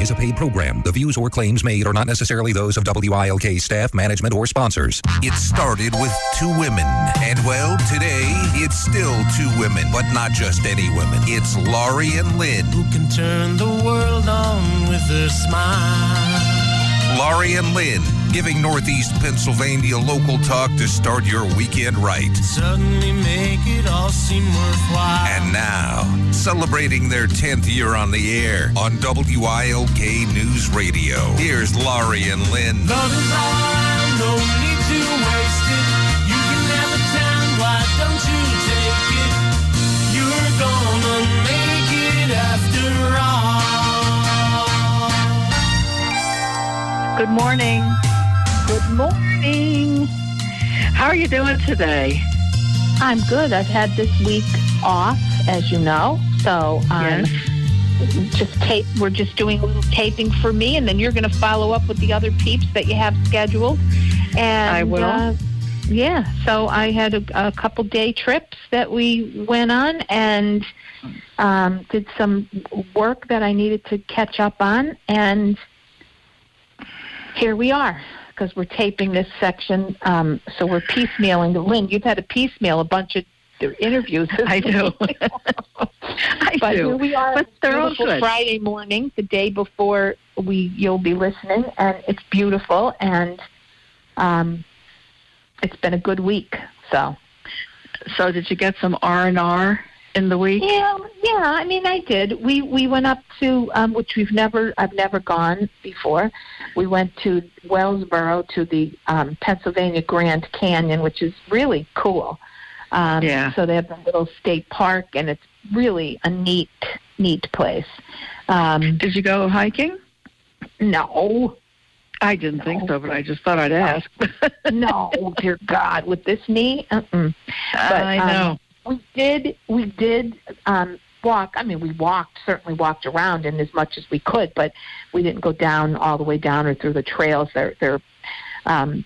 Is a paid program. The views or claims made are not necessarily those of WILK staff, management, or sponsors. It started with two women. And well, today it's still two women, but not just any women. It's Laurie and Lynn. Who can turn the world on with a smile? Laurie and Lynn, giving Northeast Pennsylvania local talk to start your weekend right. Suddenly make it all seem worthwhile. And now, celebrating their 10th year on the air on WILK News Radio. Here's Laurie and Lynn. Love is all no need to waste it. You can have a time, why don't you take it? You're gonna make it after all. Good morning. Good morning. How are you doing today? I'm good. I've had this week off, as you know. So um, just tape. We're just doing a little taping for me, and then you're going to follow up with the other peeps that you have scheduled. And I will. Uh, yeah. So I had a, a couple day trips that we went on, and um, did some work that I needed to catch up on, and here we are because we're taping this section. Um, so we're piecemealing. Lynn, you've had to piecemeal a bunch of interviews. I do. I but do. here we are. But they're all beautiful good. Friday morning, the day before we you'll be listening, and it's beautiful, and um, it's been a good week. So So did you get some R and R in the week? yeah, yeah. I mean, I did. We we went up to um, which we've never I've never gone before. We went to Wellsboro to the um, Pennsylvania Grand Canyon, which is really cool. Um, Yeah. So they have a little state park, and it's really a neat neat place. Um, Did you go hiking? no, I didn't think so, but I just thought I'd ask. no, dear God, with this knee, uh-uh. I um, know. We did we did um walk. I mean we walked certainly walked around in as much as we could but we didn't go down all the way down or through the trails. They're they're um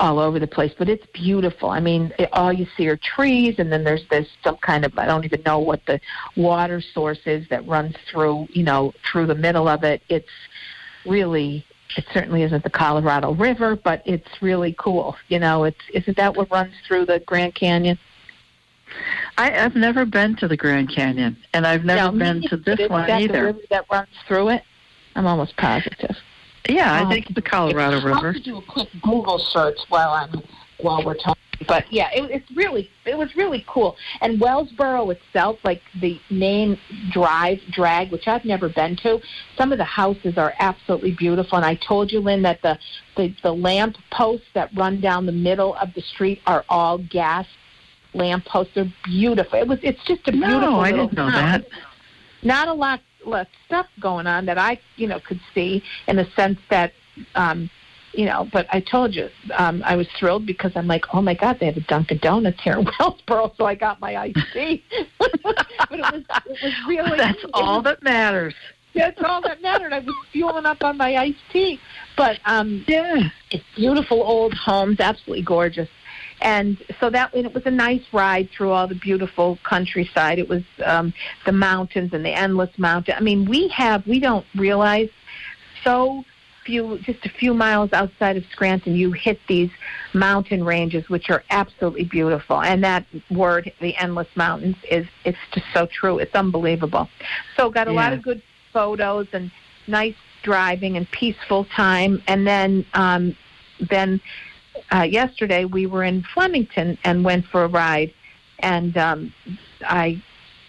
all over the place but it's beautiful. I mean it, all you see are trees and then there's this some kind of i don't even know what the water source is that runs through you know through the middle of it. It's really it certainly isn't the Colorado River, but it's really cool. You know, it's isn't that what runs through the Grand Canyon? I, I've never been to the Grand Canyon, and I've never No, been to this one that The either. river that runs through it. I'm almost positive. Yeah, I I'll think the Colorado River. have to do a quick Google search while I'm while we're talking. But yeah, it, it's really it was really cool. And Wellsboro itself, like the main drive drag, which I've never been to, some of the houses are absolutely beautiful. And I told you, Lynn, that the the, the lamp posts that run down the middle of the street are all gas lamp posts. They're beautiful. It was it's just a beautiful. No, I didn't know town. that. Not a lot, lot stuff going on that I you know could see in the sense that. um you know, but I told you, um, I was thrilled because I'm like, oh my God, they have a Dunkin' Donuts here in Wellsboro, so I got my iced tea. but it was, it was really That's it all was- that matters. that's all that mattered. I was fueling up on my iced tea, but um, Yeah. it's beautiful old homes, absolutely gorgeous. And so that and it was a nice ride through all the beautiful countryside. It was um, the mountains and the endless mountain. I mean, we have we don't realize so few just a few miles outside of Scranton you hit these mountain ranges which are absolutely beautiful. And that word the endless mountains is it's just so true. It's unbelievable. So got a lot of good photos and nice driving and peaceful time. And then um then uh yesterday we were in Flemington and went for a ride. And um I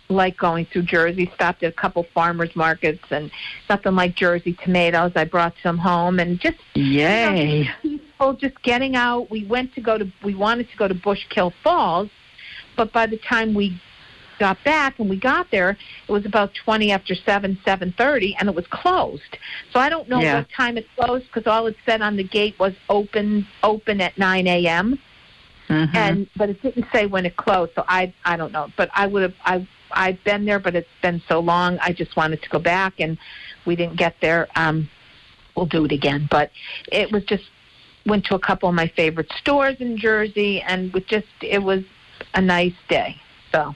like going through Jersey. Stopped at a couple farmers markets and nothing like Jersey tomatoes. I brought some home and just Yay. peaceful, just getting out. We went to go to we wanted to go to Bushkill Falls, but by the time we got back and we got there, it was about twenty after seven, seven thirty, and it was closed. So I don't know Yeah. what time it closed because all it said on the gate was open open at nine a.m. Mhm. and but it didn't say when it closed. So I I don't know, but I would have I I've been there, but it's been so long. I just wanted to go back, and we didn't get there. Um, we'll do it again, but it was just went to a couple of my favorite stores in Jersey, and with just it was a nice day. So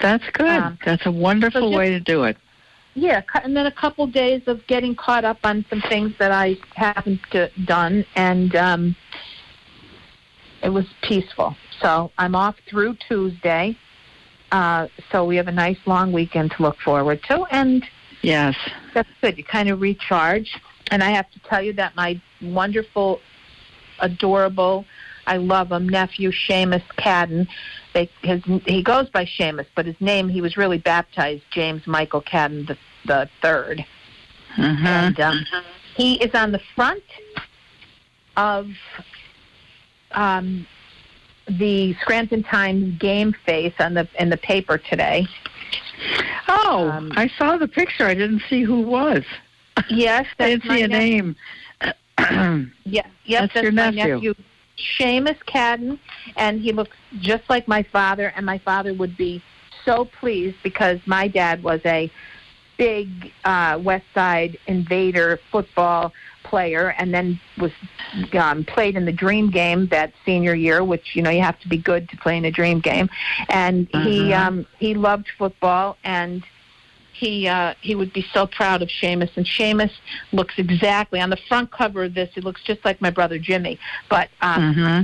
That's good. Um, That's a wonderful so just- way to do it. yeah, and then a couple days of getting caught up on some things that I haven't uh, done, and um, it was peaceful. So I'm off through Tuesday. Uh, so we have a nice long weekend to look forward to, and Yes. that's good. You kind of recharge. And I have to tell you that my wonderful, adorable, I love him, nephew Seamus Cadden. They, his, he goes by Seamus, but his name he was really baptized James Michael Cadden the the third, hmm and um, he is on the front of um, the Scranton Times game face on the in the paper today. Oh, Um, I saw the picture. I didn't see who it was. Yes, I didn't see a nep- name. Yeah, yes, That's that's, your my nephew. nephew, Seamus Cadden, and he looks just like my father. And my father would be so pleased because my dad was a big uh, West Side Invader football player, and then was um, played in the Dream Game that senior year, which you know you have to be good to play in a Dream Game. And he Mhm. um, he loved football and he uh, he would be so proud of Seamus. And Seamus looks exactly on the front cover of this. He looks just like my brother Jimmy, but um, hmm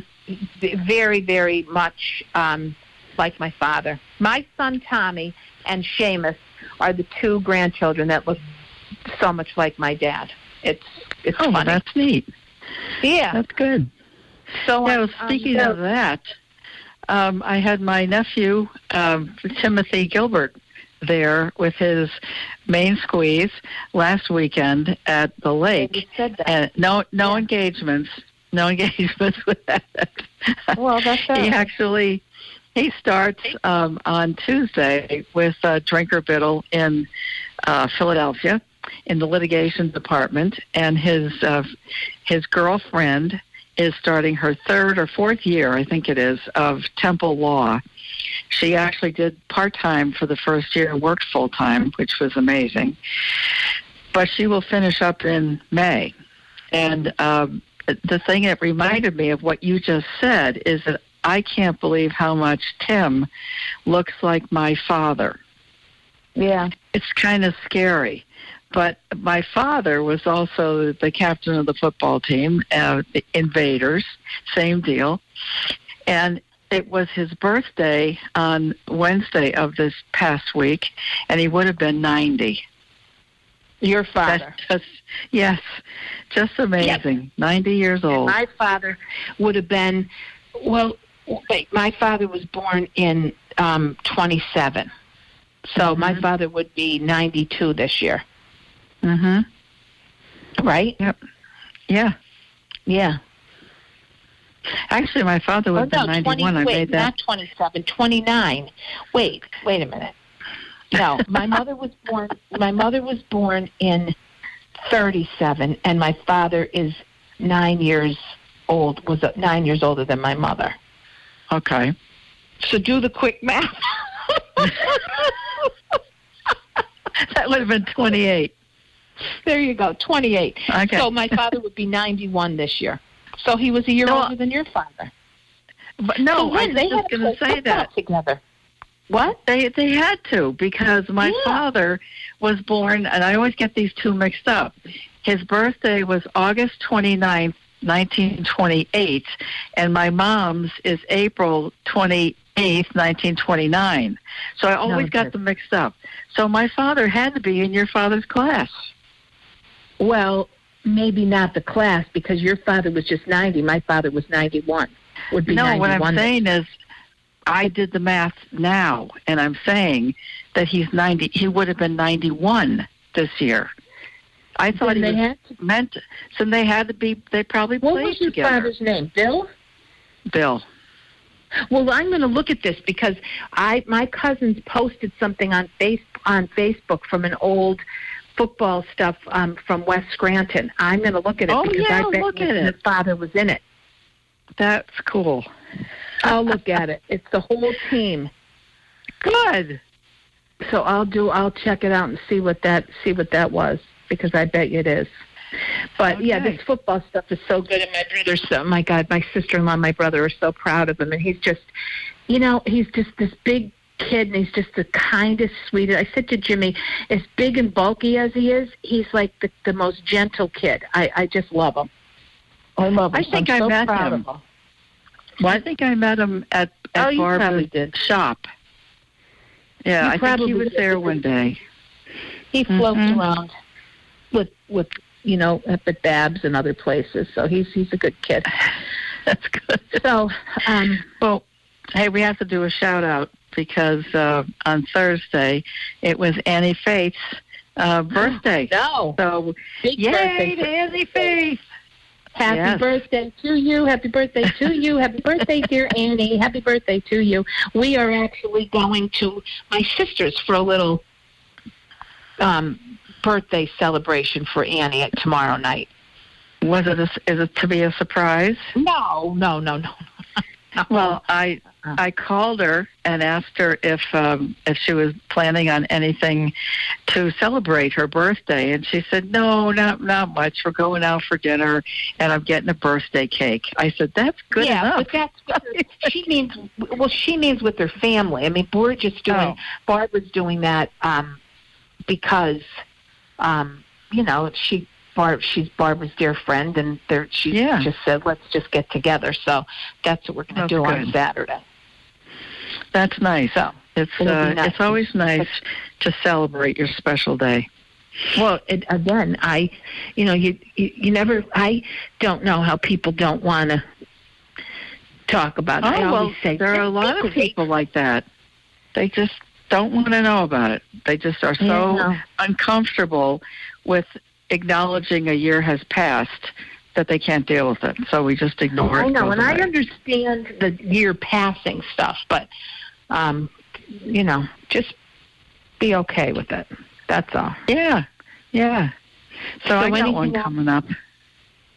v- very very much um, like my father. My son Tommy and Seamus are the two grandchildren that look so much like my dad. It's it's Oh, funny. that's neat. yeah. That's good. So Yeah, um, well, speaking um, of that, um, I had my nephew um, Timothy Gilbert there with his main squeeze last weekend at the lake, said that. and no no Yeah. engagements, no engagements with that. Well, that's he actually he starts um, on Tuesday with uh, Drinker Biddle in uh, Philadelphia in the litigation department, and his uh, his girlfriend is starting her third or fourth year, I think it is, of Temple Law. She actually did part time for the first year, and worked full time, which was amazing. But she will finish up in May. And um, the thing that reminded me of what you just said is that I can't believe how much Tim looks like my father. Yeah. It's kind of scary. But my father was also the captain of the football team, uh, the Invaders, same deal. And it was his birthday on Wednesday of this past week, and he would have been 90. Your father. Just, yes, just amazing. 90 years old. My father would have been, well, wait, my father was born in um, 27. So my Mhm. father would be 92 this year, hmm right? Yep. Yeah. Yeah. Actually, my father was Oh, have been no, 91. 20, I wait, made that. not 27, 29. Wait, wait a minute. No, my mother was born. My mother was born in 37, and my father is nine years old. Was nine years older than my mother. Okay. So do the quick math. that would have been 28. there you go, 28. Okay. So my father would be 91 this year. So he was a year No, older than your father. But no, so I was they just had going to say that. together. What? They they had to because my Yeah. father was born, and I always get these two mixed up. His birthday was August 29th, 1928, and my mom's is April 28th, 1929. So I always got them mixed up. So my father had to be in your father's class. Well, maybe not the class because your father was just 90. My father was 91. Would be No, 91. what I'm saying is, I did the math now, and I'm saying that he's 90. He would have been 91 this year. I thought Then he was had to- meant. So they had to be. They probably What played was your together. father's name? Bill? Bill. Well, I'm going to look at this because I my cousins posted something on face on Facebook from an old football stuff um, from West Scranton. I'm going to look at it Oh, because yeah, I bet look at it. his father was in it. That's cool. I'll look at it. It's the whole team. Good. So I'll do. I'll check it out and see what that see what that was because I bet you it is. But yeah, this football stuff is so good, and my brother's so. My God, my sister-in-law, and my brother are so proud of him, and he's just, you know, he's just this big kid, and he's just the kindest, sweetest. I said to Jimmy, as big and bulky as he is, he's like the the most gentle kid. I I just love him. I love him. I think I'm I so met proud him. of him. Well, I think I met him at, at Oh, you Barbara's did. shop. Yeah, You I think he was did. there one day. He floats Mhm. around with with you know up at Babs and other places. So he's he's a good kid. That's good. So um, Well, hey, we have to do a shout out because uh, on Thursday it was Annie Faith's uh, birthday. no, So, big yay birthday! to Annie Faith! Happy Yes. birthday to you! Happy birthday to you! Happy birthday, dear Annie! Happy birthday to you! We are actually going to my sister's for a little um, birthday celebration for Annie at tomorrow night. Was it a, is it to be a surprise? No, no, no, no. Well, I I called her and asked her if um, if she was planning on anything to celebrate her birthday, and she said no, not not much. We're going out for dinner, and I'm getting a birthday cake. I said that's good yeah, enough. but that's she means. Well, she means with her family. I mean, we're just doing. Oh. Barbara's doing that um, because, um, you know, she. Barb, she's Barbara's dear friend, and she Yeah. just said, "Let's just get together." So that's what we're going to do on. Saturday. That's nice. So It's uh, nice. it's always nice to celebrate your special day. Well, it, again, I, you know, you, you you never. I don't know how people don't want to talk about it. I oh well, always say there are a lot of people like that. They just don't want to know about it. They just are so Yeah. uncomfortable with acknowledging a year has passed that they can't deal with it. So we just ignore it. I know, and I understand the year passing stuff, but um, you know, just be okay with it. That's all. Yeah, yeah. So, So I got one else? coming up.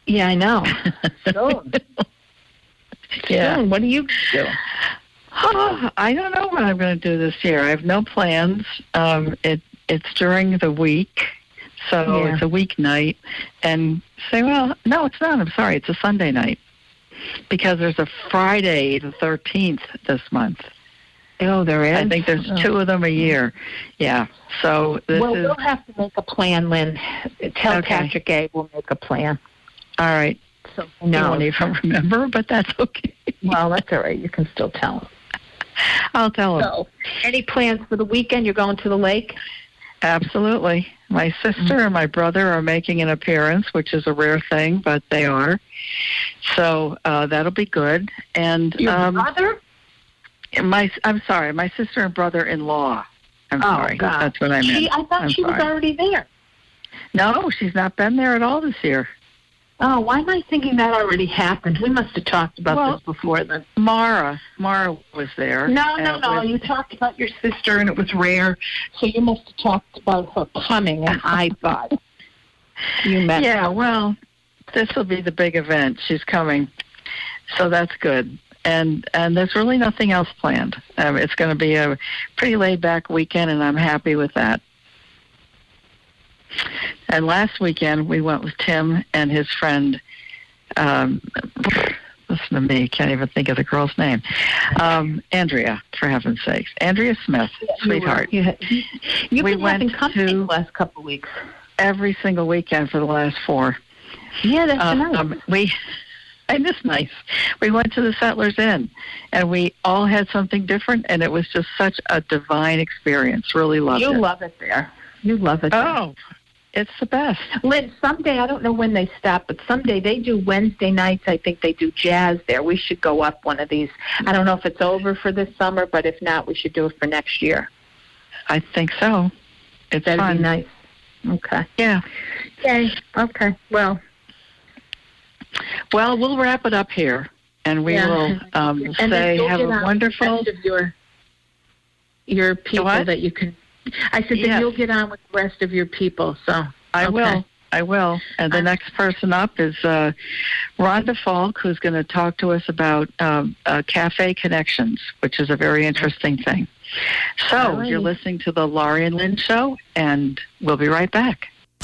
Yeah, I know. Soon. Yeah. Soon. What do you do? Oh, I don't know what I'm going to do this year. I have no plans. Um, it it's during the week, so Yeah. it's a weeknight. And say, well, no, it's not. I'm sorry, it's a Sunday night because there's a Friday the 13th this month. Oh, there is. I think there's Oh. two of them a year. Yeah. So this well, is we'll have to make a plan, Lynn. Tell Okay. Patrick A. We'll make a plan. all right. So I no, won't even remember, but that's okay. well, that's all right. You can still tell him. I'll tell him. So, any plans for the weekend? You're going to the lake? Absolutely. My sister and my brother are making an appearance, which is a rare thing, but they are. So uh, that'll be good. And Your um, brother? my I'm sorry, my sister and brother-in-law. I'm Oh, sorry. God. That's what I meant. She, I thought I'm she was already there. No, she's not been there at all this year. Oh, why am I thinking that already happened? We must have talked about Well- this before then. Mara, Mara was there. No, no, uh, no. with- You talked about your sister, and it was rare. So you must have talked about her coming, and I thought you meant. Yeah, well, this will be the big event. She's coming, so that's good. And and there's really nothing else planned. Um, it's going to be a pretty laid back weekend, and I'm happy with that. And last weekend we went with Tim and his friend. Um, listen to me, can't even think of the girl's name. Um, Andrea, for heaven's sakes, Andrea Smith, sweetheart. You, have We been went having company to- the last couple of weeks. Every single weekend for the last four. Yeah, that's Uh, nice. um, we and it's nice. We went to the Settlers Inn, and we all had something different, and it was just such a divine experience. Really loved you it. love it there. You love it. there. oh, it's the best. Lynn, someday I don't know when they stop, but someday they do Wednesday nights. I think they do jazz there. We should go up one of these. I don't know if it's over for this summer, but if not, we should do it for next year. I think so. It's That'd fun. be nice. Okay. Yeah. Okay. Okay. Well, Well, we'll wrap it up here. and we Yeah. will um, and say have a wonderful. of your your people what? that you can. I said Yes. then you'll get on with the rest of your people. So I okay. will. I will. And the next person up is uh, Rhonda Falk, who's going to talk to us about um, uh, Cafe Connections, which is a very interesting thing. So right. you're listening to the Laurie and Lynn Show, and we'll be right back.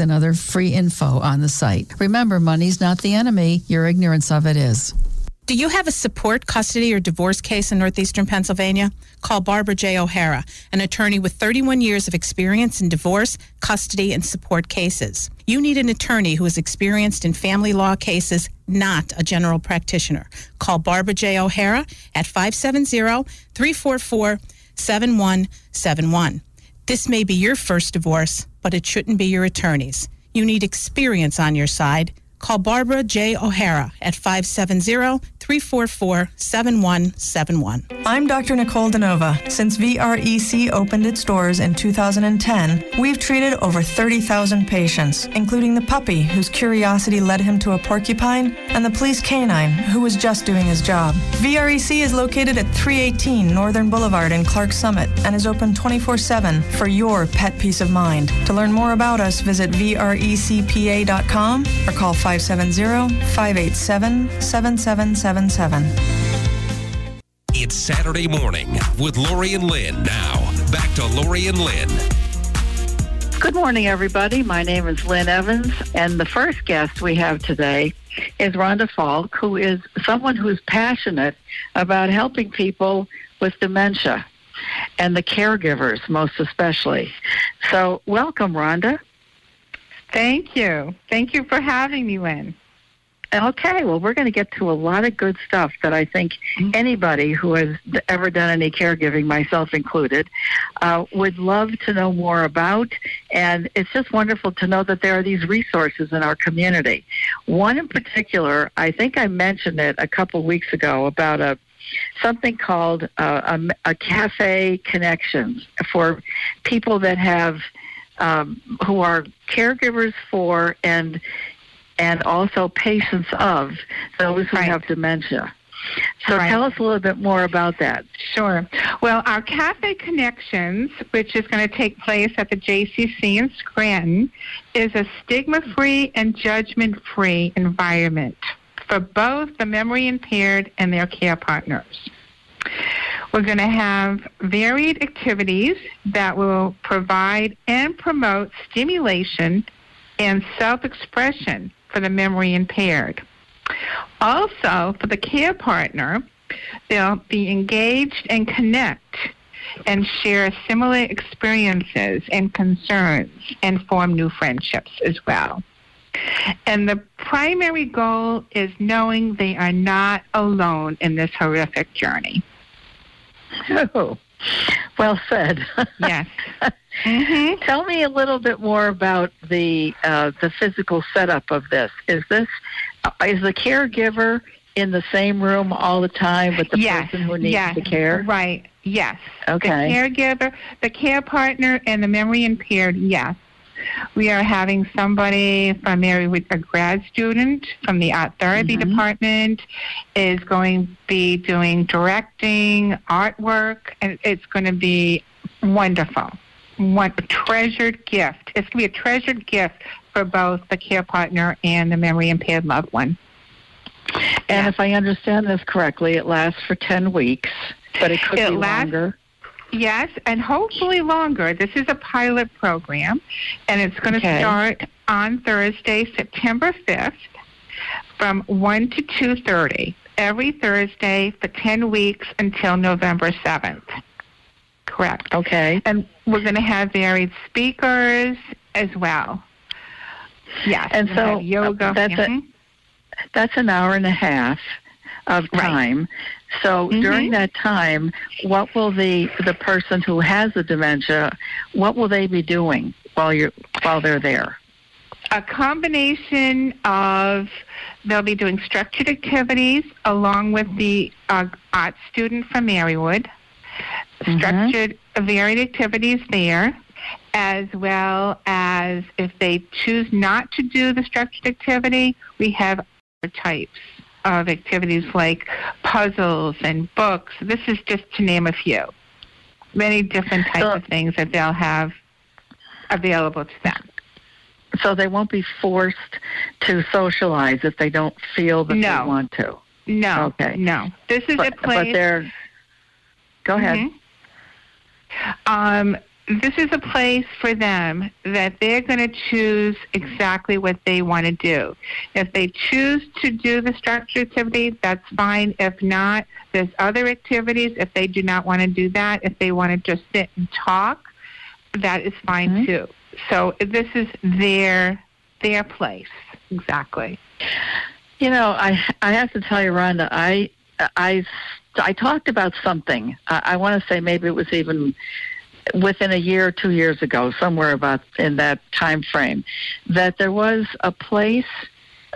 and other free info on the site. Remember, money's not the enemy, your ignorance of it is. Do you have a support, custody, or divorce case in Northeastern Pennsylvania? Call Barbara J. O'Hara, an attorney with 31 years of experience in divorce, custody, and support cases. You need an attorney who is experienced in family law cases, not a general practitioner. Call Barbara J. O'Hara at 570 344 7171. This may be your first divorce, but it shouldn't be your attorney's. You need experience on your side. Call Barbara J. O'Hara at 570 344 7171. I'm Dr. Nicole Danova. Since VREC opened its doors in 2010, we've treated over 30,000 patients, including the puppy whose curiosity led him to a porcupine, and the police canine who was just doing his job. VREC is located at 318 Northern Boulevard in Clarks Summit and is open 24 7 for your pet peace of mind. To learn more about us, visit VRECPA.com or call 570 587 7777. It's Saturday morning with Laurie and Lynn. Now, back to Laurie and Lynn. Good morning, everybody. My name is Lynn Evans, and the first guest we have today is Rhonda Falk, who is someone who's passionate about helping people with dementia and the caregivers, most especially. So, welcome, Rhonda. Thank you. Thank you for having me, Lynn. Okay, well, we're going to get to a lot of good stuff that I think anybody who has ever done any caregiving, myself included, uh, would love to know more about. And it's just wonderful to know that there are these resources in our community. One in particular, I think I mentioned it a couple weeks ago about a something called uh, a, a cafe connections for people that have um, who are caregivers for and and also patients of those who have dementia. So Right. tell us a little bit more about that. Sure. Well, our Cafe Connections, which is going to take place at the JCC in Scranton, is a stigma free and judgment free environment for both the memory impaired and their care partners. We're going to have varied activities that will provide and promote stimulation and self expression for the memory impaired. Also, for the care partner, they'll be engaged and connect and share similar experiences and concerns and form new friendships as well. And the primary goal is knowing they are not alone in this horrific journey. Oh, well said. Yes. Tell me a little bit more about the uh, the physical setup of this. Is this uh, is the caregiver in the same room all the time with the yes. person who needs yes. the care? Right. Yes. Okay. The caregiver, the care partner, and the memory impaired. Yes. We are having somebody from there with a grad student from the art therapy Mm-hmm. department is going to be doing directing, artwork, and it's going to be wonderful. One a treasured gift. It's going to be a treasured gift for both the care partner and the memory impaired loved one. And if I understand this correctly, it lasts for 10 weeks, but it could It be lasts- longer. Yes, and hopefully longer. This is a pilot program, and it's going to Okay. start on Thursday, September 5th, from 1 to 2.30, every Thursday for 10 weeks until November 7th. Correct. Okay. And we're going to have varied speakers as well. Yes. And we'll so yoga. that's Mhm. a, that's an hour and a half of time. So Mm-hmm. during that time, what will the the person who has the dementia, what will they be doing while you're while they're there? a combination of they'll be doing structured activities along with the uh, art student from Marywood, structured varied activities there, as well as if they choose not to do the structured activity, we have other types of activities like puzzles and books. This is just to name a few. Many different types of things that they'll have available to them. So they won't be forced to socialize if they don't feel that No. they want to. No. Okay. No. This is but, a place. But they're. Go ahead. Mhm. Um, this is a place for them that they're going to choose exactly what they want to do. If they choose to do the structured activity, that's fine. If not, there's other activities. If they do not want to do that, if they want to just sit and talk, that is fine Mm-hmm. too. So this is their their place exactly. You know, I I have to tell you, Rhonda, I I I talked about something. I, I want to say maybe it was even within a year or two years ago, somewhere about in that time frame, that there was a place.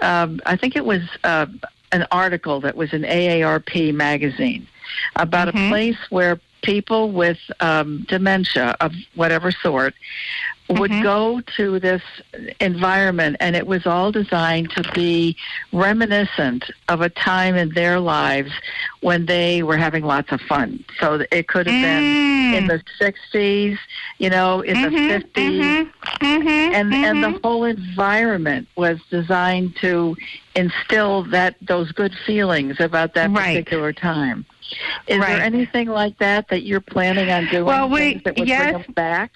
Um, I think it was uh, an article that was in AARP magazine about a place where people with um, dementia of whatever sort would mm-hmm. go to this environment and it was all designed to be reminiscent of a time in their lives when they were having lots of fun. So it could have been in mm. the 60s, you know, in the mm-hmm. 50s. Mm-hmm. and and the whole environment was designed to instill that those good feelings about that particular time. Is Right. there anything like that that you're planning on doing? Well, we- that would yes. bring them back?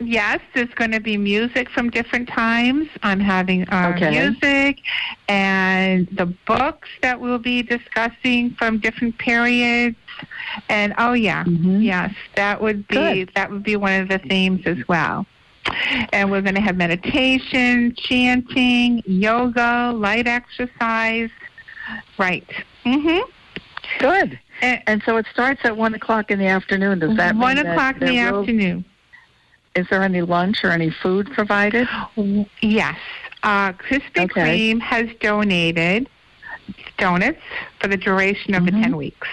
Yes, there's going to be music from different times. I'm having uh, Okay. music and the books that we'll be discussing from different periods. And oh yeah, mhm yes, that would be Good. that would be one of the themes as well. And we're going to have meditation, chanting, yoga, light exercise. Right. Mhm. Good. And, so it starts at one o'clock in the afternoon. Does that One mean that o'clock in the afternoon. Is there any lunch or any food provided? Yes. Uh, Krispy Okay. Kreme has donated donuts for the duration of the 10 weeks.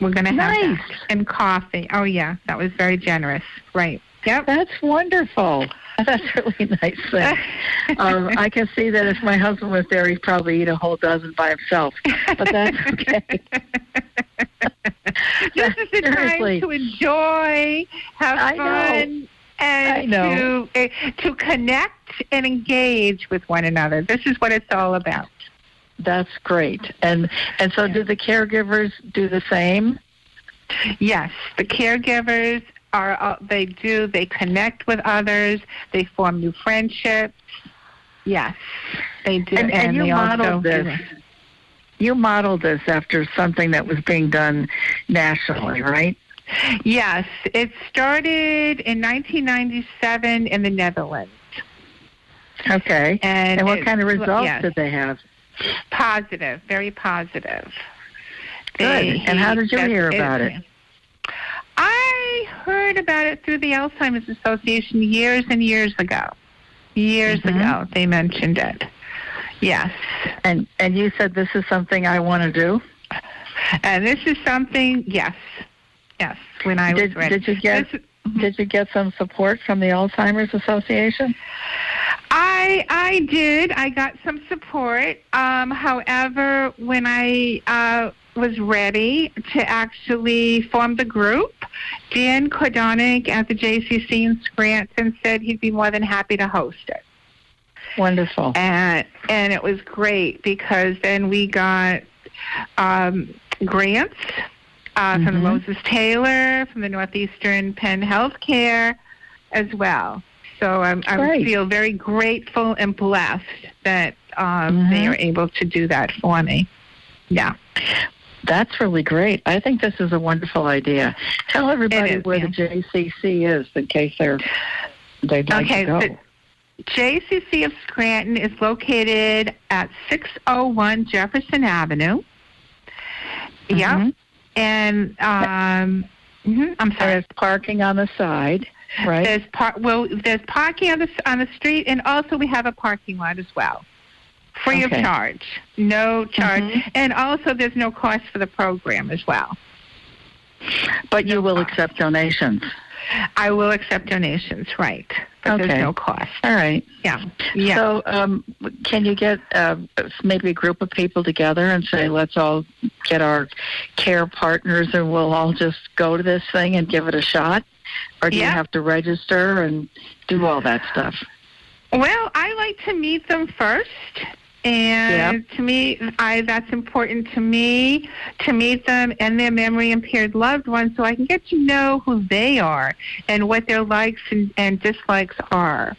We're going to have Mm-hmm. Nice. that. And coffee. Oh, yeah. That was very generous. Right. Yep. That's wonderful. That's really nice thing. um, I can see that if my husband was there, he'd probably eat a whole dozen by himself. But that's okay. this is the time to enjoy, have I know. And to uh, to connect and engage with one another. This is what it's all about. That's great. And and so do the caregivers do the same? Yes, the caregivers are uh, they do they connect with others, they form new friendships. Yes, they do, And, and you they also modeled this. You modeled this after something that was being done nationally, right? Yes, it started in 1997 in the Netherlands. Okay. And, And what it- kind of results yes. did they have? Positive, very positive. Good. They- And how did you hear about it? I heard about it through the Alzheimer's Association years and years ago. Years Mhm. ago, they mentioned it. Yes. And and you said this is something I want to do. And this is something, yes, yes. When I did, was ready, did you get This- did you get some support from the Alzheimer's Association? I I did. I got some support. Um, however, when I uh, was ready to actually form the group, Dan Kodonik at the JCC in Scranton said he'd be more than happy to host it. Wonderful. And and it was great because then we got um, grants uh, from the. Moses Taylor, from the Northeastern Penn Healthcare, as well. So I'm, I feel very grateful and blessed that um, they Mhm. are able to do that for me. Yeah. That's really great. I think this is a wonderful idea. Tell everybody is, where yeah. the JCC is in case they're they'd like okay, to go. the JCC of Scranton is located at 601 Jefferson Avenue. Yeah. And um, mhm, I'm sorry. There's parking on the side, right? There's par- well, there's parking on the on the street, and also we have a parking lot as well, free Okay. of charge, no charge, Mhm. and also there's no cost for the program as well. but you will cost. accept donations. I will accept donations, right? But Okay. there's no cost. All right. Yeah, yeah. So, um, can you get uh, maybe a group of people together and say, let's all get our care partners and we'll all just go to this thing and give it a shot? Or do you have to register and do all that stuff? Well, I like to meet them first. And to me, I that's important to me to meet them and their memory impaired loved ones so I can get to know who they are and what their likes and, and dislikes are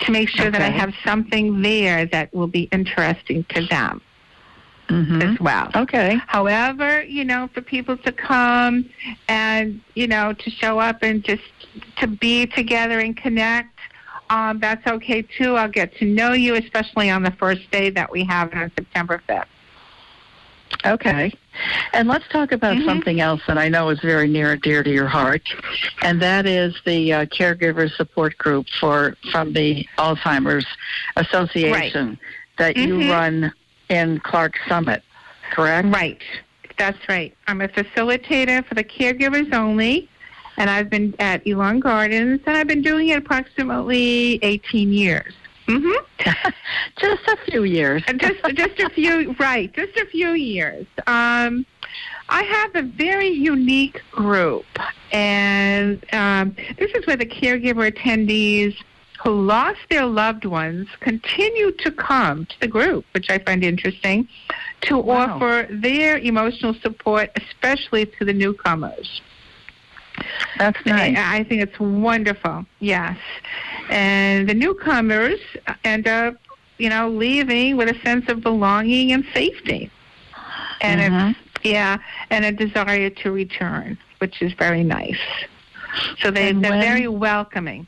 to make sure that I have something there that will be interesting to them Mm-hmm. as well. Okay. However, you know, for people to come and, you know, to show up and just to be together and connect, um, that's okay too. I'll get to know you, especially on the first day that we have on September 5th. Okay. And let's talk about Mhm. something else that I know is very near and dear to your heart, and that is the uh, caregiver support group for from the Alzheimer's Association that you Mhm. run in Clarks Summit, correct? Right. That's right. I'm a facilitator for the caregivers only, and I've been at Elan Gardens, and I've been doing it approximately 18 years. hmm Just a few years. just just a few right just a few years um i have a very unique group and um this is where the caregiver attendees who lost their loved ones continue to come to the group which i find interesting to Wow. offer their emotional support especially to the newcomers That's nice. I, I think it's wonderful. Yes, and the newcomers end up, you know, leaving with a sense of belonging and safety, and Mhm. it's yeah, and a desire to return, which is very nice. So they And they're when- very welcoming.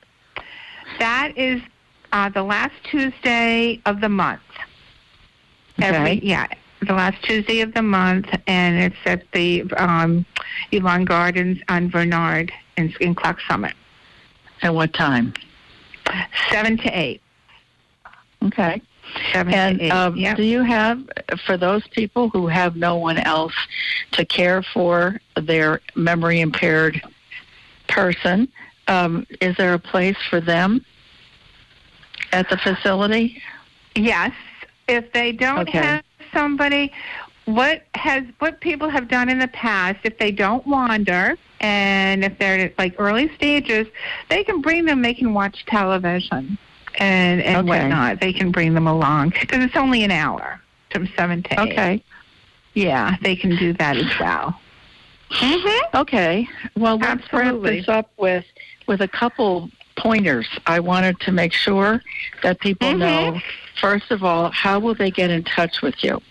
That is uh, the last Tuesday of the month. Every Okay. yeah, the last Tuesday of the month, and it's at the um, Elan Gardens on Bernard in, in Clarks Summit, At what time? seven to eight. Okay. Seven And to eight. um, yep. do you have, for those people who have no one else to care for their memory impaired person, um, is there a place for them at the facility? Yes, if they don't Okay. have somebody, what has what people have done in the past, if they don't wander and if they're at like early stages, they can bring them. They can watch television and and Okay. whatnot. They can bring them along because it's only an hour from seven to eight. Okay. Yeah, they can do that as well. Mm-hmm. Okay. Well, let's Absolutely. wrap this up with with a couple pointers. I wanted to make sure that people Mhm. know. First of all, how will they get in touch with you?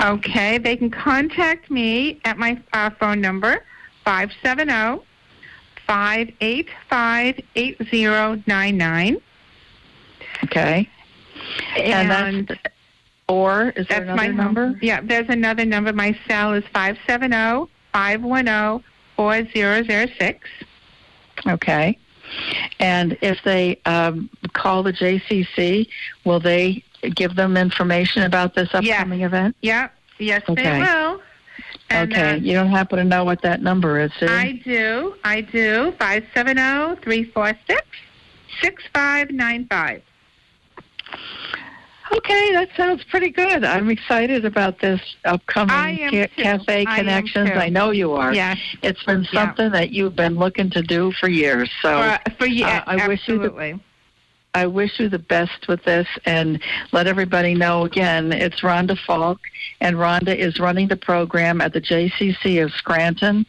Okay, they can contact me at my uh, phone number, oh, 570 585 8099. Okay. And that's or is there that's my another number? Yeah, there's another number. My cell is oh, 570 510 4006. Okay. And if they um, call the JCC, will they give them information about this upcoming event? Yeah, yes, they Okay. will. And, okay. uh, you don't happen to know what that number is, do? I do. I do. 570 346 6595. Okay, that sounds pretty good. I'm excited about this upcoming ca- Cafe Connections. I know you are. Yes. It's been Yeah. something that you've been looking to do for years. So for, for yeah, uh, I wish you the absolutely. I wish you the best with this and let everybody know again it's Rhonda Falk, and Rhonda is running the program at the JCC of Scranton.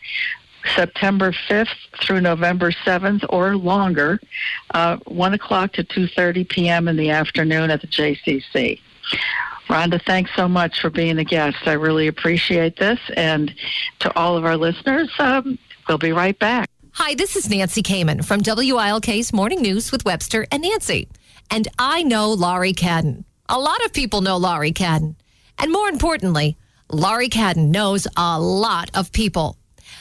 September 5th through November 7th or longer, uh, 1 o'clock to 2.30 p.m. in the afternoon at the JCC. Rhonda, thanks so much for being a guest. I really appreciate this. And to all of our listeners, um, we'll be right back. Hi, this is Nancy Kamen from WILK's Morning News with Webster and Nancy. And I know Laurie Cadden. A lot of people know Laurie Cadden. And more importantly, Laurie Cadden knows a lot of people.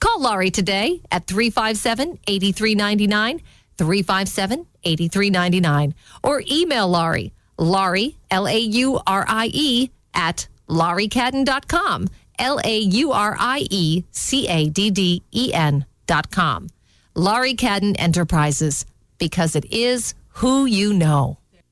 Call Laurie today at 357 8399, 357 8399, or email Laurie, Laurie, L A U R I E, at lauriecadden.com, L A U R I E C A D D E N.com. Laurie Cadden Enterprises, because it is who you know.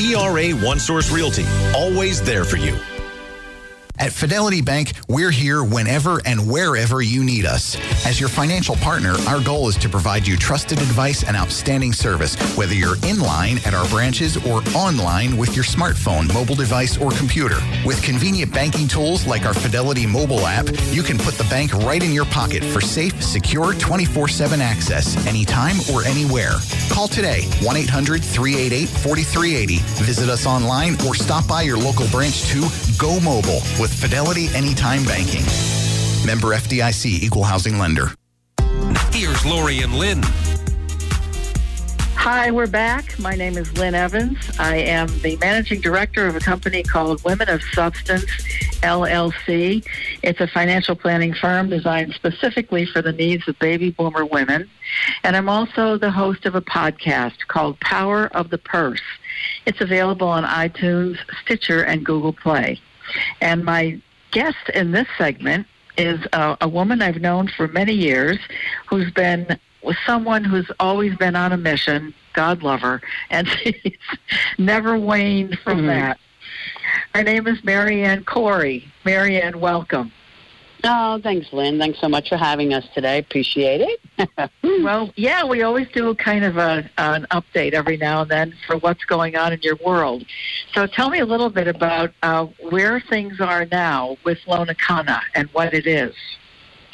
ERA One Source Realty, always there for you. At Fidelity Bank, we're here whenever and wherever you need us. As your financial partner, our goal is to provide you trusted advice and outstanding service, whether you're in line at our branches or online with your smartphone, mobile device, or computer. With convenient banking tools like our Fidelity mobile app, you can put the bank right in your pocket for safe, secure 24 7 access anytime or anywhere. Call today 1 800 388 4380. Visit us online or stop by your local branch to go mobile with Fidelity Anytime Banking. Member FDIC Equal Housing Lender. Here's Laurie and Lynn. Hi, we're back. My name is Lynn Evans. I am the managing director of a company called Women of Substance LLC. It's a financial planning firm designed specifically for the needs of baby boomer women. And I'm also the host of a podcast called Power of the Purse. It's available on iTunes, Stitcher, and Google Play. And my guest in this segment is a, a woman I've known for many years who's been with someone who's always been on a mission. God love her. And she's never waned from mm-hmm. that. Her name is Marianne Corey. Marianne, welcome. Oh, thanks, Lynn. Thanks so much for having us today. Appreciate it. well, yeah, we always do kind of a, an update every now and then for what's going on in your world. So tell me a little bit about uh, where things are now with Lonakana and what it is.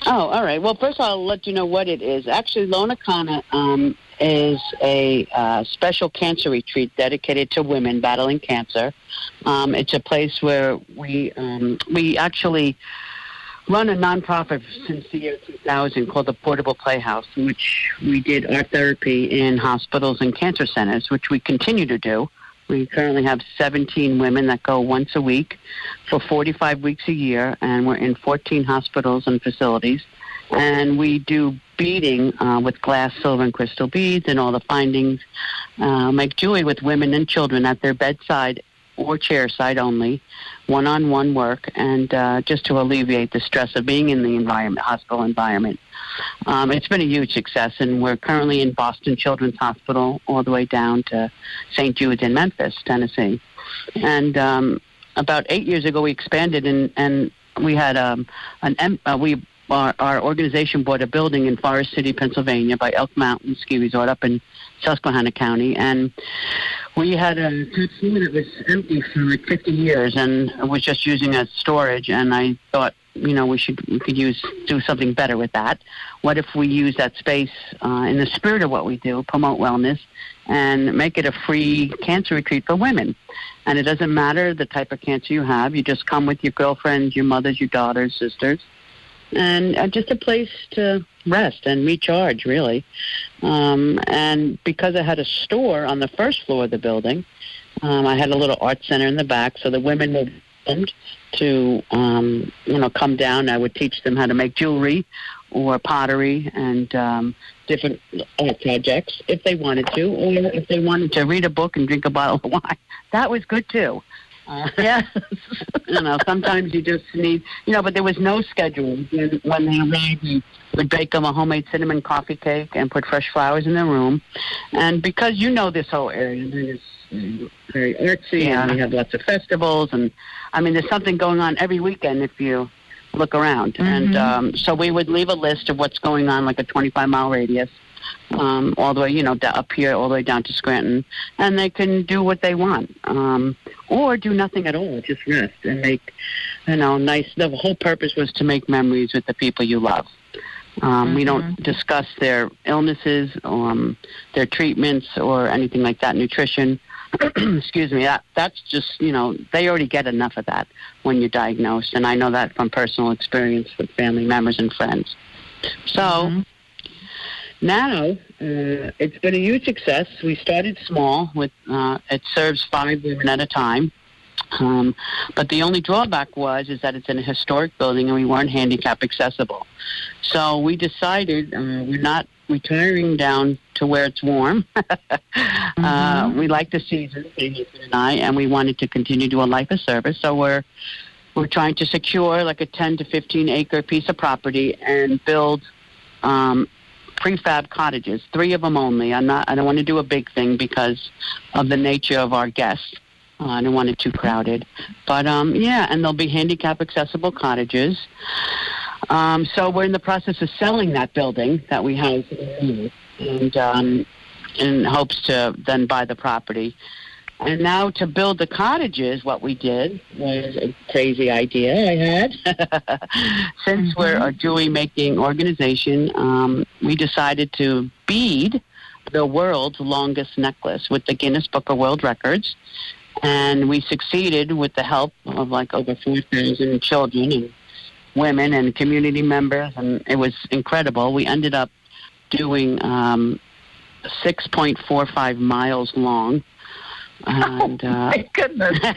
Oh, all right. Well, first of all, I'll let you know what it is. Actually, Lonakana um, is a uh, special cancer retreat dedicated to women battling cancer. Um, it's a place where we um, we actually run a nonprofit since the year 2000 called the Portable Playhouse, in which we did art therapy in hospitals and cancer centers, which we continue to do. We currently have 17 women that go once a week for 45 weeks a year, and we're in 14 hospitals and facilities. And we do beading uh, with glass, silver, and crystal beads, and all the findings. Uh, make jewelry with women and children at their bedside or chair side only, one on one work, and uh, just to alleviate the stress of being in the environment, hospital environment. Um, it's been a huge success, and we're currently in Boston Children's Hospital all the way down to St. Jude's in Memphis, Tennessee. And um, about eight years ago, we expanded and and we had um, an em- uh, we our, our organization bought a building in Forest City, Pennsylvania, by Elk Mountain Ski Resort up in Susquehanna County, and we had a floor that was empty for like 50 years and was just using as storage. And I thought, you know, we should we could use do something better with that. What if we use that space uh, in the spirit of what we do, promote wellness, and make it a free cancer retreat for women? And it doesn't matter the type of cancer you have. You just come with your girlfriends, your mothers, your daughters, sisters, and uh, just a place to rest and recharge, really. Um, and because I had a store on the first floor of the building, um, I had a little art center in the back, so the women welcomed to, um, you know, come down. I would teach them how to make jewelry or pottery and um, different art projects if they wanted to, or if they wanted to read a book and drink a bottle of wine. That was good too. Uh, yeah. you know, sometimes you just need, you know, but there was no schedule. When, when they arrived, we would bake them a homemade cinnamon coffee cake and put fresh flowers in their room. And because you know this whole area, it's uh, very artsy, and we have lots of festivals, and I mean, there's something going on every weekend if you look around. And um, so we would leave a list of what's going on, like a 25 mile radius. Um, all the way, you know, up here, all the way down to Scranton, and they can do what they want, um, or do nothing at all, just rest and make, you know, nice. The whole purpose was to make memories with the people you love. Um, We don't discuss their illnesses, um, their treatments, or anything like that. Nutrition. Excuse me. That that's just you know they already get enough of that when you're diagnosed, and I know that from personal experience with family members and friends. So now uh, it's been a huge success. We started small with uh, it serves five women at a time. Um, but the only drawback was is that it's in a historic building and we weren't handicap accessible. So we decided uh, we're not retiring down to where it's warm. uh, we like the season, and I, and we wanted to continue to do a life of service. So we're we're trying to secure like a 10 to 15 acre piece of property and build um, prefab cottages, three of them only. I'm not. I don't want to do a big thing because of the nature of our guests. Uh, I don't want it too crowded. But um, yeah, and they'll be handicap accessible cottages. Um, so we're in the process of selling that building that we have, and um, in hopes to then buy the property. And now to build the cottages, what we did was a crazy idea I had. Since we're a jewelry making organization, um, we decided to bead the world's longest necklace with the Guinness Book of World Records. And we succeeded with the help of like over 4,000 children and women and community members, and it was incredible. We ended up doing um, 6.45 miles long. And, uh, My goodness.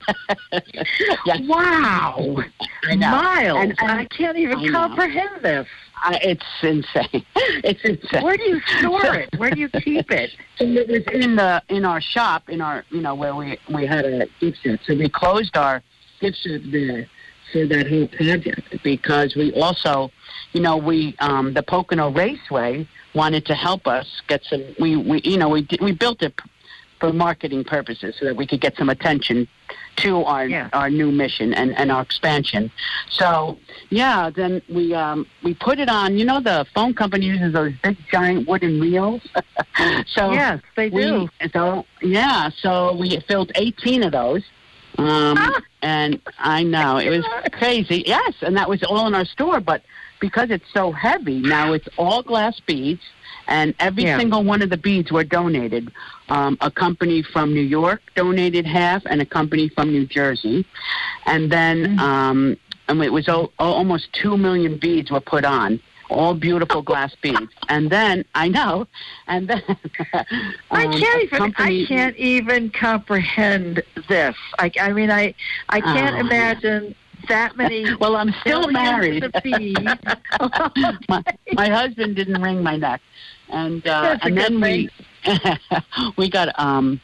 Yes. Wow. I know. Miles. And- and- I can't even I comprehend this. I, it's insane. It's insane. Where do you store it? Where do you keep it? It was in the in our shop, in our you know where we we had a gift shop. So we closed our gift shop there for that whole project because we also, you know, we um, the Pocono Raceway wanted to help us get some. We we you know we did, we built it for marketing purposes so that we could get some attention to our our new mission and, and our expansion. So yeah, then we um, we put it on. You know, the phone company uses those big giant wooden reels. so Yes, they we- do. So yeah, so we filled 18 of those. Um, Ah. and I know it was crazy. Yes, and that was all in our store, but because it's so heavy, now it's all glass beads, and every Yeah. single one of the beads were donated. Um, a company from New York donated half, and a company from New Jersey, and then um, and it was o- almost two million beads were put on. All beautiful glass beads, and then I know, and then I um, can't even. company- I can't even comprehend this. I, I mean, I, I can't Oh. imagine that many. Well, I'm still married. my, my husband didn't wring my neck, and uh, and then good we we got um,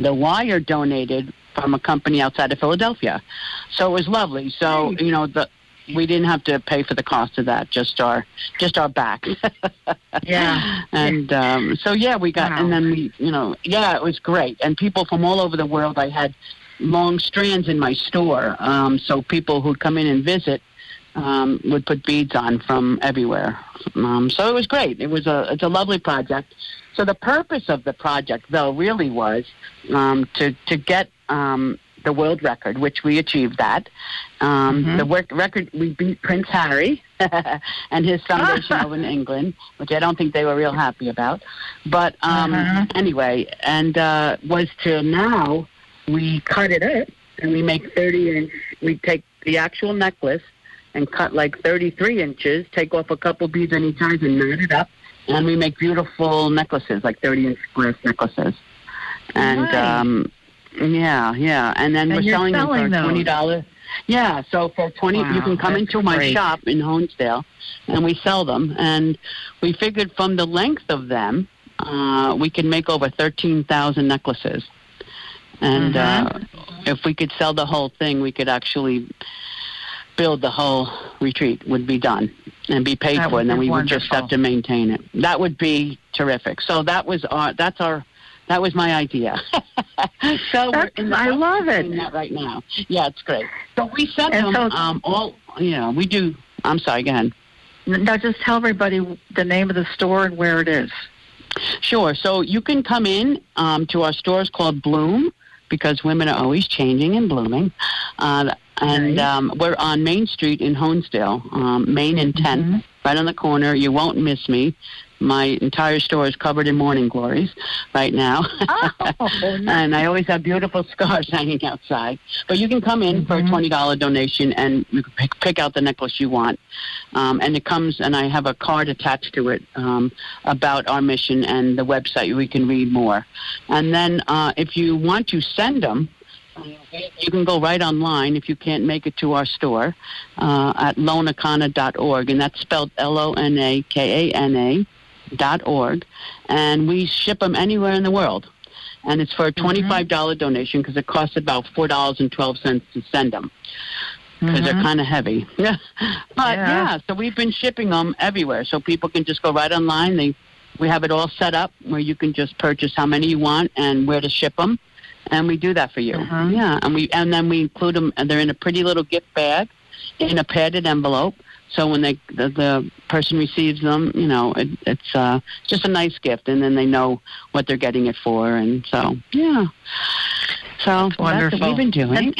the wire donated from a company outside of Philadelphia, so it was lovely. So you know the. We didn't have to pay for the cost of that, just our just our back Yeah. and um, so yeah, we got, and then we, you know, yeah, it was great. And people from all over the world. I had long strands in my store. Um, so people who'd come in and visit um, would put beads on from everywhere. Um, so it was great. It was a it's a lovely project. So the purpose of the project, though, really was um, to to get um, the world record, which we achieved that. Um, The work, record we beat Prince Harry and his foundation over in England, which I don't think they were real happy about. But um, Uh-huh. anyway, and uh, was to now we cut it up and we make 30 inch. We take the actual necklace and cut like 33 inches, take off a couple beads on each side and knot it up, and we make beautiful necklaces, like 30 inch glass necklaces. And Nice. um, yeah, yeah, and then And we're selling, selling them for those. twenty dollars. Yeah, so for twenty, you can come into my great. shop in Honesdale, and we sell them. And we figured from the length of them, uh, we can make over thirteen thousand necklaces. And Mhm. uh, if we could sell the whole thing, we could actually build the whole retreat. Would be done and be paid That for, and then we would just have to maintain it. That would be terrific. So that was our. That's our. That was my idea. so we're in the I love it. doing that right now. Yeah, it's great. So we sent And them so- um, all. Yeah, we do. I'm sorry. Go ahead. Now, just tell everybody the name of the store and where it is. Sure. So you can come in um, to our stores called Bloom because women are always changing and blooming. Uh, and um, we're on Main Street in Honesdale, um, Main and 10th, right on the corner. You won't miss me. My entire store is covered in morning glories right now. and I always have beautiful scarves hanging outside. But you can come in for a $20 donation and you can pick, pick out the necklace you want. Um, and it comes, and I have a card attached to it um, about our mission and the website. where We can read more. And then uh, if you want to send them, you can go right online if you can't make it to our store uh, at lonakana.org, and that's spelled L O N A K A N A org, and we ship them anywhere in the world. And it's for a twenty-five dollar donation because it costs about four dollars and twelve cents to send them because they're Mhm. kind of heavy. Yeah, but Yeah. yeah, so we've been shipping them everywhere, so people can just go right online. They we have it all set up where you can just purchase how many you want and where to ship them, and we do that for you. Yeah, and we and then we include them, and they're in a pretty little gift bag, in a padded envelope. So when they the, the person receives them, you know, it, it's uh, just a nice gift, and then they know what they're getting it for, and so yeah. So that's, what wonderful. we've been doing.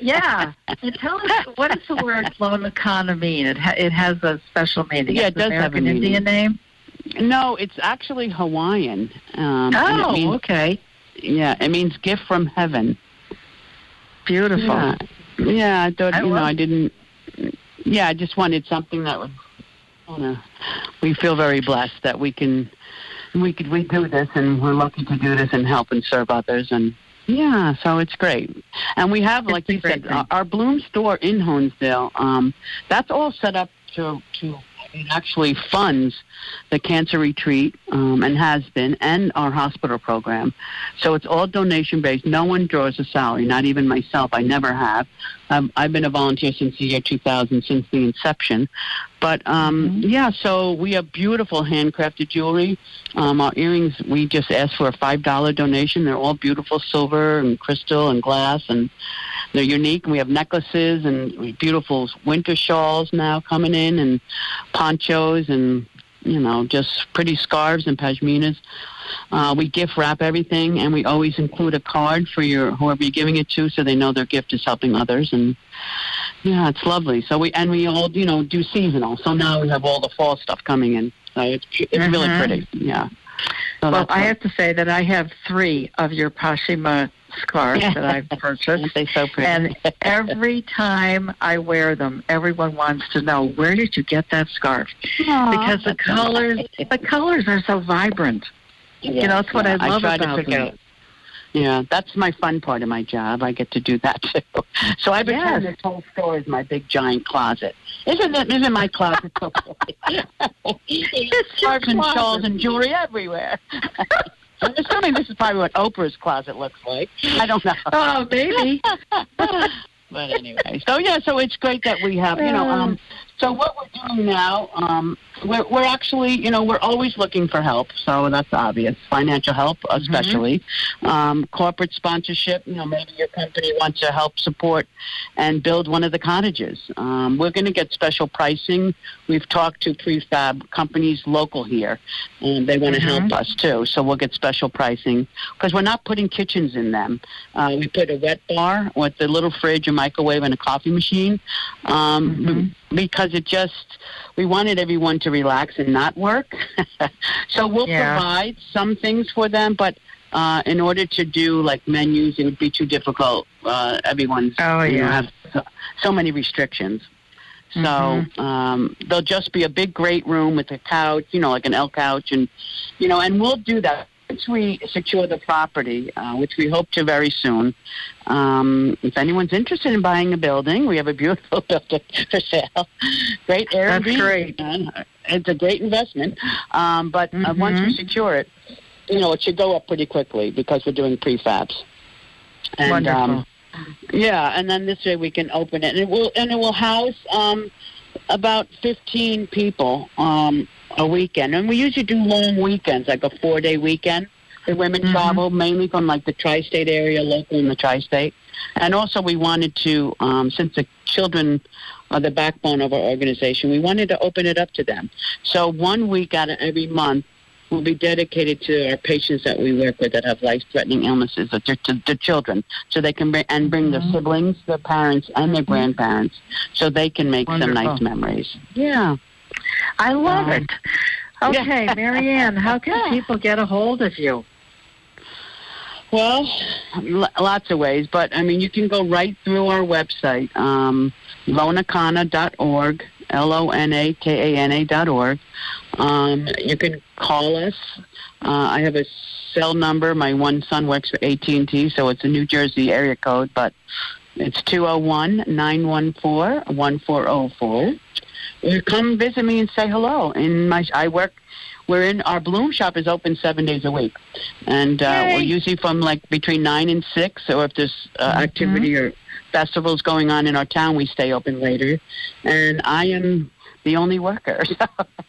yeah. And tell us, what does the word Lonakana mean? It, ha- it has a special meaning. Yeah, It's it does an have an Indian name? No, it's actually Hawaiian. Um, Oh, means- okay. Yeah, it means gift from heaven. Beautiful. Yeah, yeah I thought I you know I didn't. Yeah, I just wanted something that would. You know, we feel very blessed that we can, we could we do this, and we're lucky to do this and help and serve others, and yeah, so it's great. And we have, like you said, our, our Bloom store in Honesdale. Um, that's all set up to to it actually funds the cancer retreat um, and has been, and our hospital program. So it's all donation based. No one draws a salary, not even myself. I never have. Um, I've been a volunteer since the year 2000, since the inception. But um, yeah, so we have beautiful handcrafted jewelry. Um, our earrings, we just ask for a five dollar donation. They're all beautiful silver and crystal and glass, and they're unique. We have necklaces and beautiful winter shawls now coming in, and ponchos, and you know, just pretty scarves and pashminas. Uh, we gift wrap everything, and we always include a card for your whoever you're giving it to, so they know their gift is helping others. And yeah, it's lovely. So we and we all you know do seasonal. So now we have all the fall stuff coming in. So it's it's really Mhm. pretty. Yeah. So well, I have to say that I have three of your Pashima scarves that I've purchased. they so pretty? And every time I wear them, everyone wants to know where did you get that scarf? because the colors, the colors are so vibrant. you know, that's what Yeah, I love try about to them. out. Yeah, that's my fun part of my job. I get to do that too. So I pretend Yes. this whole store is my big giant closet. Isn't it? Isn't my closet so pretty? Scarves and shawls and jewelry everywhere. I'm assuming this is probably what Oprah's closet looks like. I don't know. Oh, maybe. but anyway, so yeah, so it's great that we have, you know, um, so what we're doing now, um, we're, we're actually, you know, we're always looking for help. So that's obvious. Financial help, especially. Um, corporate sponsorship, you know, maybe your company wants to help support and build one of the cottages. Um, we're going to get special pricing. We've talked to prefab companies local here, and they want to help us too. So we'll get special pricing because we're not putting kitchens in them. Uh, we put a wet bar with a little fridge, a microwave, and a coffee machine um, because it just we wanted everyone to relax and not work. so we'll Yeah. provide some things for them, but uh, in order to do like menus, it would be too difficult. Uh, everyone's Oh, you know, have so, so many restrictions. So Mhm. um, there'll just be a big, great room with a couch, you know, like an L couch, and you know, and we'll do that once we secure the property, uh, which we hope to very soon. Um, if anyone's interested in buying a building, we have a beautiful building for sale. Great Airbnb. That's great. Uh, it's a great investment. Um, but uh, once we secure it, you know, it should go up pretty quickly because we're doing prefabs. And, Wonderful. Um, yeah, and then this way we can open it, and it will and it will house um, about fifteen people um, a weekend, and we usually do long weekends, like a four-day weekend. The women mm-hmm. travel mainly from like the tri-state area, local in the tri-state, and also we wanted to, um, since the children are the backbone of our organization, we wanted to open it up to them. So one week out of every month will be dedicated to our patients that we work with that have life-threatening illnesses, or to, to the children, so they can bring and bring their mm-hmm. siblings, their parents, and their mm-hmm. grandparents, so they can make some nice memories. Yeah, I love Um, it. Okay, Marianne, how can people get a hold of you? Well, l- lots of ways, but I mean, you can go right through our website, um, lonakana.org, L O N A K A N A dot org. Um, you can call us. Uh, I have a cell number. My one son works for AT and T, so it's a New Jersey area code, but it's 201-914-1404. Or come visit me and say hello. In my, I work. We're in our Bloom shop is open seven days a week, and uh, we're usually from like between nine and six. Or if there's uh, activity or festivals going on in our town, we stay open later. And I am the only worker.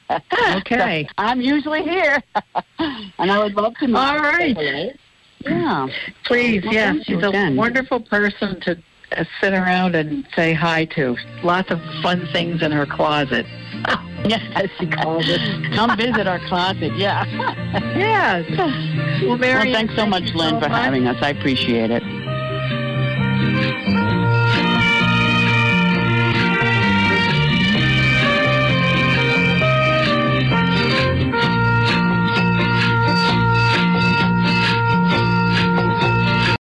So, Okay. So I'm usually here, and I would love to. meet All right. Yeah. Please, Well, yes, she's a wonderful person to uh, Uh, sit around and say hi to. Lots of fun things in her closet. Yes, she calls it. Come visit our closet. Yeah. Yes. Well, Mary, Well, thanks so thank much, Lynn, so for much. having us. I appreciate it.